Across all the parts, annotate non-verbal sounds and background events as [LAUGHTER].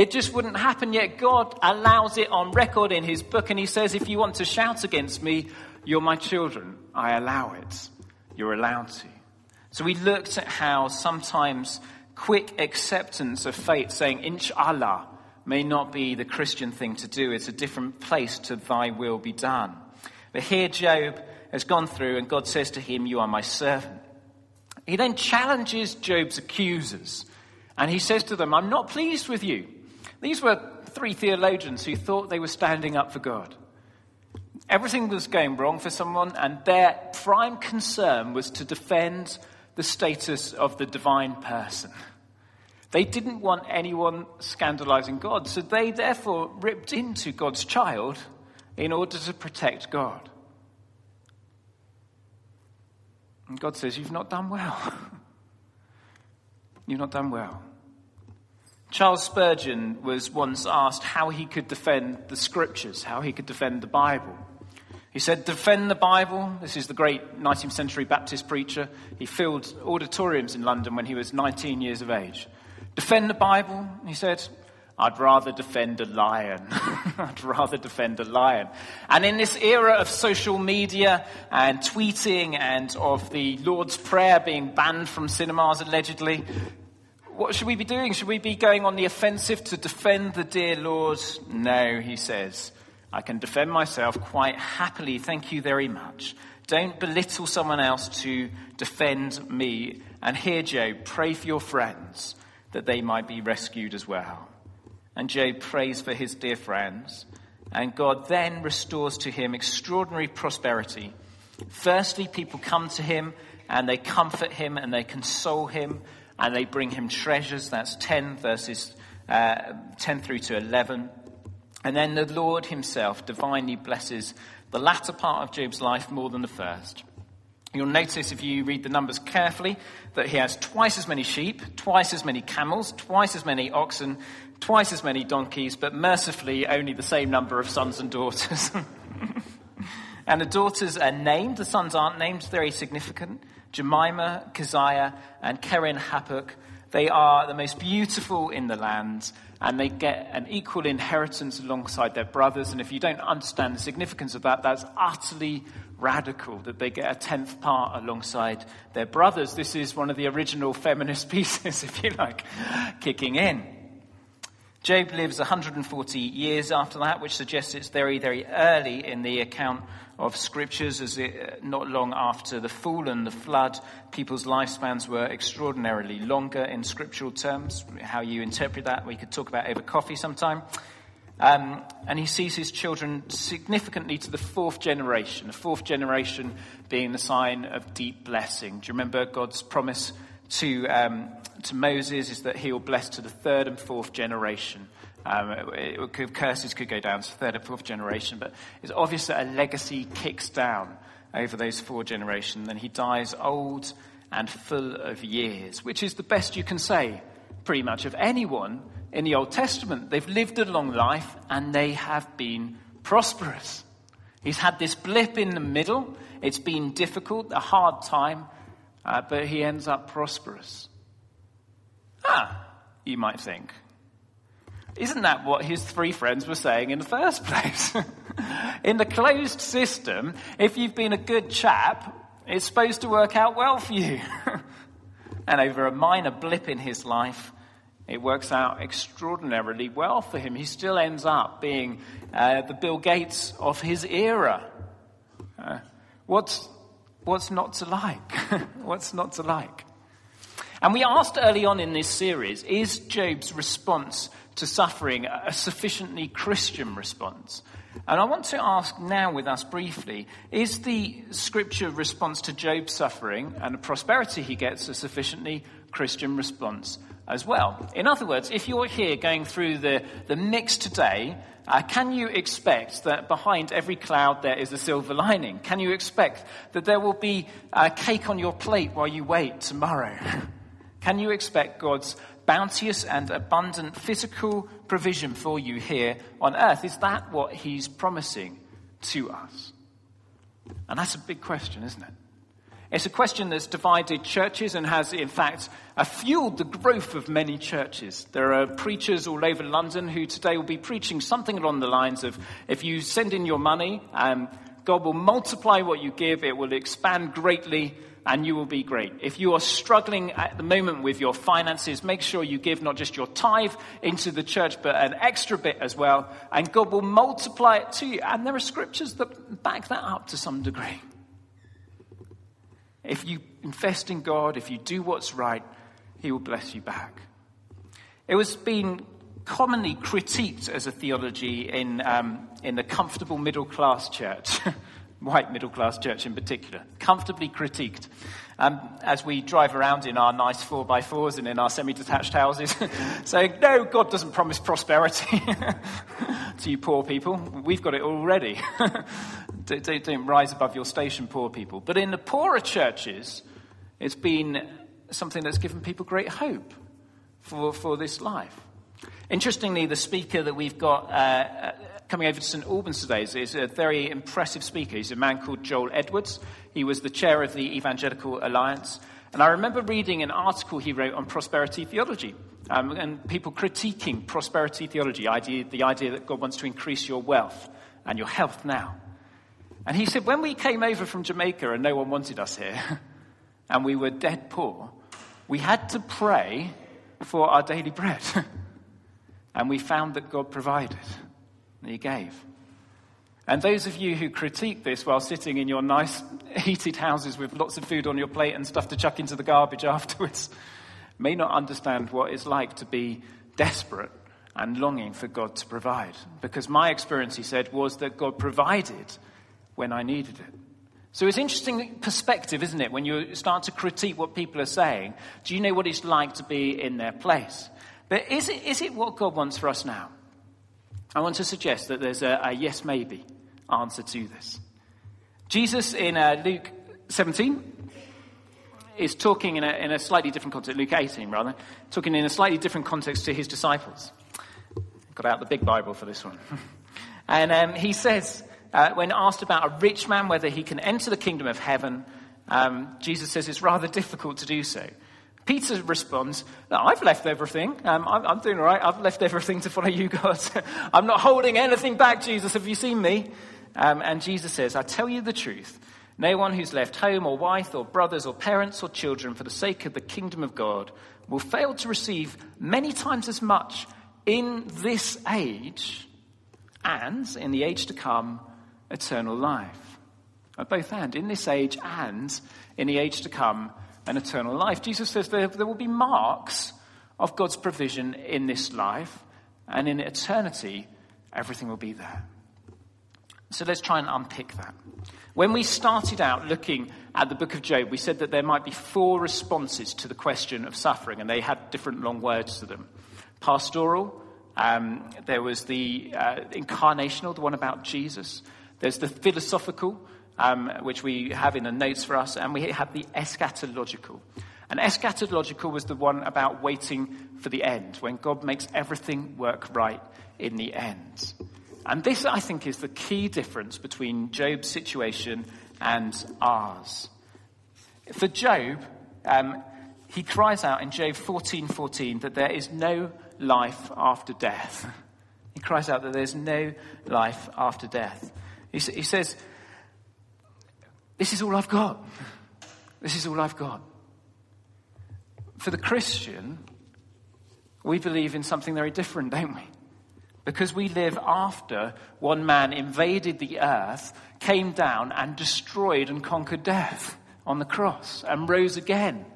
It just wouldn't happen, yet God allows it on record in his book, and he says, If you want to shout against me, you're my children. I allow it. You're allowed to. So we looked at how sometimes quick acceptance of fate, saying, Inshallah, may not be the Christian thing to do. It's a different place to thy will be done. But here Job has gone through, and God says to him, You are my servant. He then challenges Job's accusers, and he says to them, I'm not pleased with you. These were three theologians who thought they were standing up for God. Everything was going wrong for someone, and their prime concern was to defend the status of the divine person. They didn't want anyone scandalizing God, so they therefore ripped into God's child in order to protect God. And God says, You've not done well. [LAUGHS] You've not done well. Charles Spurgeon was once asked how he could defend the scriptures, how he could defend the Bible. He said, Defend the Bible. This is the great 19th century Baptist preacher. He filled auditoriums in London when he was 19 years of age. Defend the Bible? He said, I'd rather defend a lion. [LAUGHS] I'd rather defend a lion. And in this era of social media and tweeting and of the Lord's Prayer being banned from cinemas allegedly, what should we be doing? Should we be going on the offensive to defend the dear Lord? No, he says. I can defend myself quite happily. Thank you very much. Don't belittle someone else to defend me. And here, Job, pray for your friends that they might be rescued as well. And Job prays for his dear friends. And God then restores to him extraordinary prosperity. Firstly, people come to him and they comfort him and they console him and they bring him treasures. That's 10 verses uh, 10 through to 11. And then the Lord himself divinely blesses the latter part of Job's life more than the first. You'll notice if you read the numbers carefully that he has twice as many sheep, twice as many camels, twice as many oxen, twice as many donkeys, but mercifully only the same number of sons and daughters. [LAUGHS] and the daughters are named, the sons aren't named, very significant. Jemima, Keziah, and Keren Happuch. They are the most beautiful in the land, and they get an equal inheritance alongside their brothers. And if you don't understand the significance of that, that's utterly radical that they get a tenth part alongside their brothers. This is one of the original feminist [LAUGHS] pieces, if you like, kicking in. Job lives 140 years after that, which suggests it's very, very early in the account of scriptures, as it, not long after the fall and the flood, people's lifespans were extraordinarily longer in scriptural terms. How you interpret that, we could talk about over coffee sometime. Um, and he sees his children significantly to the fourth generation, the fourth generation being the sign of deep blessing. Do you remember God's promise to, um, to Moses is that he will bless to the third and fourth generation? Um, it, could, curses could go down to third or fourth generation, but it's obvious that a legacy kicks down over those four generations. Then he dies old and full of years, which is the best you can say, pretty much, of anyone in the Old Testament. They've lived a long life and they have been prosperous. He's had this blip in the middle. It's been difficult, a hard time, uh, but he ends up prosperous. Ah, you might think. Isn't that what his three friends were saying in the first [LAUGHS] place? in the closed system, if you've been a good chap, it's supposed to work out well for you. [LAUGHS] and over a minor blip in his life, it works out extraordinarily well for him. He still ends up being uh, the Bill Gates of his era. Uh, what's, what's not to like? [LAUGHS] what's not to like? And we asked early on in this series is Job's response to suffering a sufficiently Christian response? And I want to ask now with us briefly is the scripture response to Job's suffering and the prosperity he gets a sufficiently Christian response as well? In other words, if you're here going through the, the mix today, uh, can you expect that behind every cloud there is a silver lining? Can you expect that there will be a cake on your plate while you wait tomorrow? [LAUGHS] Can you expect God's bounteous and abundant physical provision for you here on earth? Is that what he's promising to us? And that's a big question, isn't it? It's a question that's divided churches and has, in fact, uh, fueled the growth of many churches. There are preachers all over London who today will be preaching something along the lines of if you send in your money, um, God will multiply what you give, it will expand greatly, and you will be great. If you are struggling at the moment with your finances, make sure you give not just your tithe into the church, but an extra bit as well, and God will multiply it to you. And there are scriptures that back that up to some degree. If you invest in God, if you do what's right, He will bless you back. It was being commonly critiqued as a theology in, um, in the comfortable middle class church, [LAUGHS] white middle class church in particular, comfortably critiqued. Um, as we drive around in our nice 4x4s and in our semi detached houses, [LAUGHS] saying, No, God doesn't promise prosperity [LAUGHS] to you poor people. We've got it already. [LAUGHS] don't, don't rise above your station, poor people. But in the poorer churches, it's been something that's given people great hope for, for this life. Interestingly, the speaker that we've got uh, uh coming over to St. Albans today is, is, a very impressive speaker. He's a man called Joel Edwards. He was the chair of the Evangelical Alliance. And I remember reading an article he wrote on prosperity theology um, and people critiquing prosperity theology, idea, the idea that God wants to increase your wealth and your health now. And he said, when we came over from Jamaica and no one wanted us here, [LAUGHS] and we were dead poor, we had to pray for our daily bread. [LAUGHS] and we found that God provided, and He gave. And those of you who critique this while sitting in your nice [LAUGHS] heated houses with lots of food on your plate and stuff to chuck into the garbage [LAUGHS] afterwards may not understand what it's like to be desperate and longing for God to provide. Because my experience, he said, was that God provided when I needed it. So it's interesting perspective, isn't it? When you start to critique what people are saying, do you know what it's like to be in their place? But is it, is it what God wants for us now? I want to suggest that there's a, a yes, maybe answer to this. Jesus in uh, Luke 17 is talking in a, in a slightly different context, Luke 18 rather, talking in a slightly different context to his disciples. Got out the big Bible for this one. [LAUGHS] and um, he says, uh, when asked about a rich man, whether he can enter the kingdom of heaven, um, Jesus says it's rather difficult to do so. Peter responds, I've left everything. Um, I'm, I'm, doing all right. I've left everything to follow you, [LAUGHS] God. I'm not holding anything back, Jesus. Have you seen me? Um, and Jesus says, I tell you the truth. No one who's left home or wife or brothers or parents or children for the sake of the kingdom of God will fail to receive many times as much in this age and in the age to come eternal life. At both and, in this age and in the age to come, an eternal life. Jesus says there, there will be marks of God's provision in this life, and in eternity, everything will be there. So let's try and unpick that. When we started out looking at the book of Job, we said that there might be four responses to the question of suffering, and they had different long words to them pastoral, um, there was the uh, incarnational, the one about Jesus. There's the philosophical, um, which we have in the notes for us, and we have the eschatological. And eschatological was the one about waiting for the end, when God makes everything work right in the end. And this, I think, is the key difference between Job's situation and ours. For Job, um, he cries out in Job 14:14 14, that there is no life after death. [LAUGHS] He cries out that there's no life after death. He, he says, This is all I've got. This is all I've got. For the Christian, we believe in something very different, don't we? Because we live after one man invaded the earth, came down and destroyed and conquered death on the cross and rose again,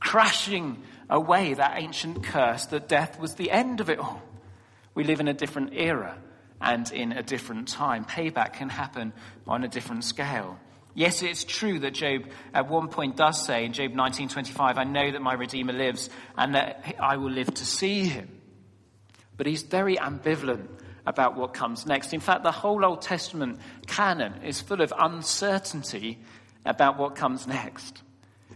crashing away that ancient curse that death was the end of it all. We live in a different era and in a different time. Payback can happen on a different scale. Yes, it's true that Job at one point does say in Job 19:25, "I know that my Redeemer lives and that I will live to see him." But he's very ambivalent about what comes next. In fact, the whole Old Testament canon is full of uncertainty about what comes next.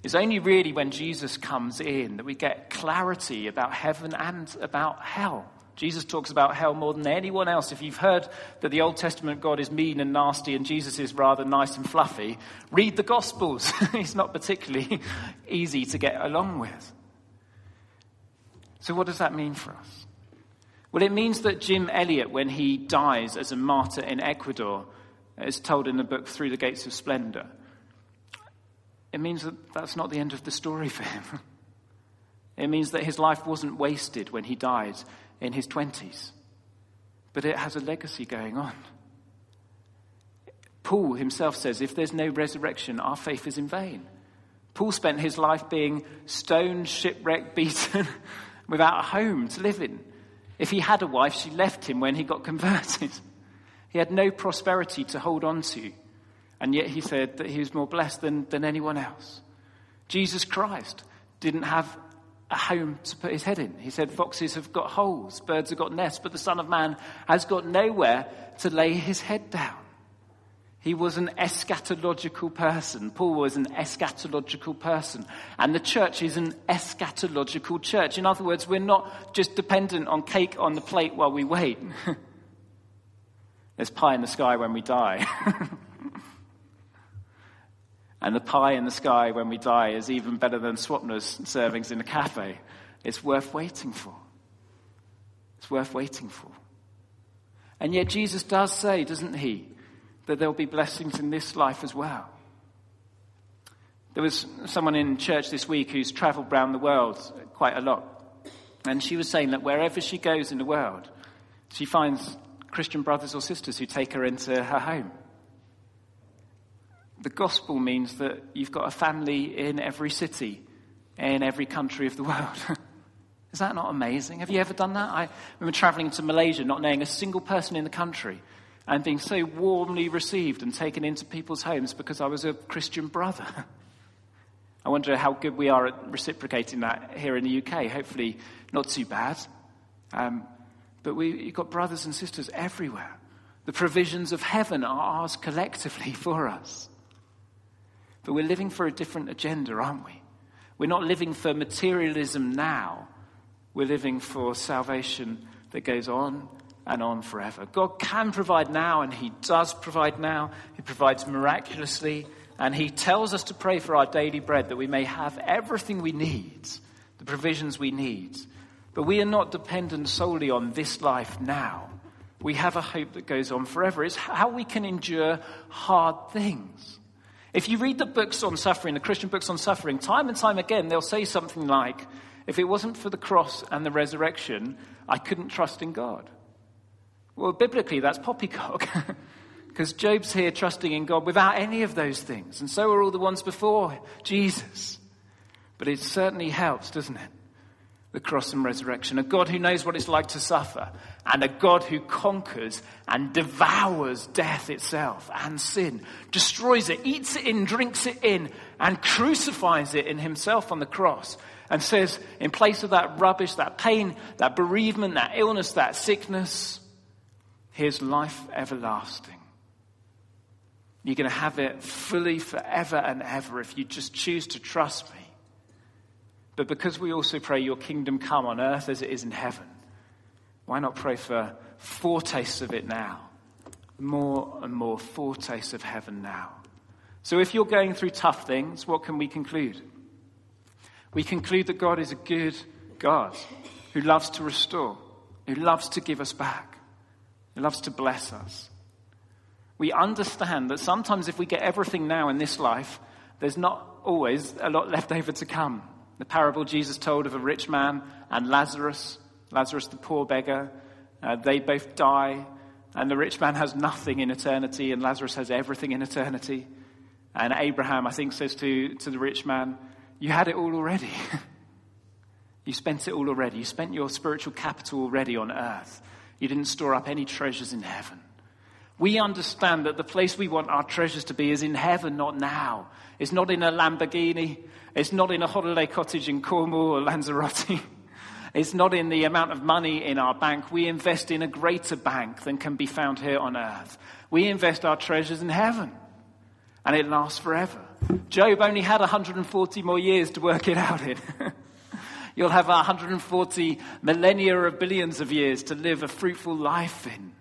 It's only really when Jesus comes in that we get clarity about heaven and about hell Jesus talks about hell more than anyone else. If you've heard that the Old Testament God is mean and nasty and Jesus is rather nice and fluffy, read the Gospels. [LAUGHS] He's not particularly [LAUGHS] easy to get along with. So, what does that mean for us? Well, it means that Jim Elliot, when he dies as a martyr in Ecuador, as told in the book Through the Gates of Splendor, it means that that's not the end of the story for him. [LAUGHS] It means that his life wasn't wasted when he died in his 20s, but it has a legacy going on. Paul himself says if there's no resurrection, our faith is in vain. Paul spent his life being stoned, shipwrecked, [LAUGHS] beaten, without a home to live in. If he had a wife, she left him when he got converted. [LAUGHS] He had no prosperity to hold on to, and yet he said that he was more blessed than, than anyone else. Jesus Christ didn't have a home to put his head in. He said, Foxes have got holes, birds have got nests, but the Son of Man has got nowhere to lay his head down. He was an eschatological person. Paul was an eschatological person. And the church is an eschatological church. In other words, we're not just dependent on cake on the plate while we wait. [LAUGHS] There's pie in the sky when we die. [LAUGHS] And the pie in the sky when we die is even better than Swapna's servings in a cafe. It's worth waiting for. It's worth waiting for. And yet Jesus does say, doesn't he, that there'll be blessings in this life as well. There was someone in church this week who's traveled around the world quite a lot. And she was saying that wherever she goes in the world, she finds Christian brothers or sisters who take her into her home the gospel means that you've got a family in every city, in every country of the world. [LAUGHS] Is that not amazing? Have you ever done that? I remember traveling to Malaysia, not knowing a single person in the country, and being so warmly received and taken into people's homes because I was a Christian brother. [LAUGHS] I wonder how good we are at reciprocating that here in the UK. Hopefully, not too bad. Um, but we, you've got brothers and sisters everywhere. The provisions of heaven are ours collectively [LAUGHS] for us. But we're living for a different agenda, aren't we? We're not living for materialism now. We're living for salvation that goes on and on forever. God can provide now, and He does provide now. He provides miraculously, and He tells us to pray for our daily bread that we may have everything we need, the provisions we need. But we are not dependent solely on this life now. We have a hope that goes on forever. It's how we can endure hard things. If you read the books on suffering, the Christian books on suffering, time and time again, they'll say something like, if it wasn't for the cross and the resurrection, I couldn't trust in God. Well, biblically, that's poppycock. [LAUGHS] Because Job's here trusting in God without any of those things. And so are all the ones before Jesus. But it certainly helps, doesn't it? The cross and resurrection, a God who knows what it's like to suffer, and a God who conquers and devours death itself and sin, destroys it, eats it in, drinks it in, and crucifies it in himself on the cross, and says, in place of that rubbish, that pain, that bereavement, that illness, that sickness, here's life everlasting. You're going to have it fully forever and ever if you just choose to trust me. But because we also pray, Your kingdom come on earth as it is in heaven, why not pray for foretastes of it now? More and more foretastes of heaven now. So if you're going through tough things, what can we conclude? We conclude that God is a good God who loves to restore, who loves to give us back, who loves to bless us. We understand that sometimes if we get everything now in this life, there's not always a lot left over to come. The parable Jesus told of a rich man and Lazarus, Lazarus the poor beggar, uh, they both die, and the rich man has nothing in eternity, and Lazarus has everything in eternity. And Abraham, I think, says to, to the rich man, You had it all already. [LAUGHS] you spent it all already. You spent your spiritual capital already on earth. You didn't store up any treasures in heaven. We understand that the place we want our treasures to be is in heaven, not now. It's not in a Lamborghini. It's not in a holiday cottage in Cornwall or Lanzarote. [LAUGHS] It's not in the amount of money in our bank. We invest in a greater bank than can be found here on earth. We invest our treasures in heaven, and it lasts forever. Job only had 140 more years to work it out in. [LAUGHS] You'll have 140 millennia of billions of years to live a fruitful life in.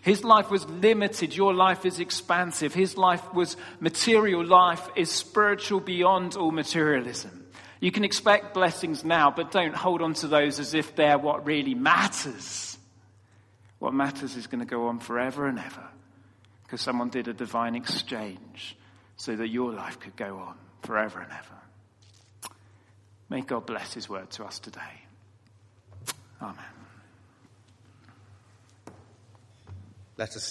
His life was limited. Your life is expansive. His life was material. Life is spiritual beyond all materialism. You can expect blessings now, but don't hold on to those as if they're what really matters. What matters is going to go on forever and ever because someone did a divine exchange so that your life could go on forever and ever. May God bless his word to us today. Amen. Let us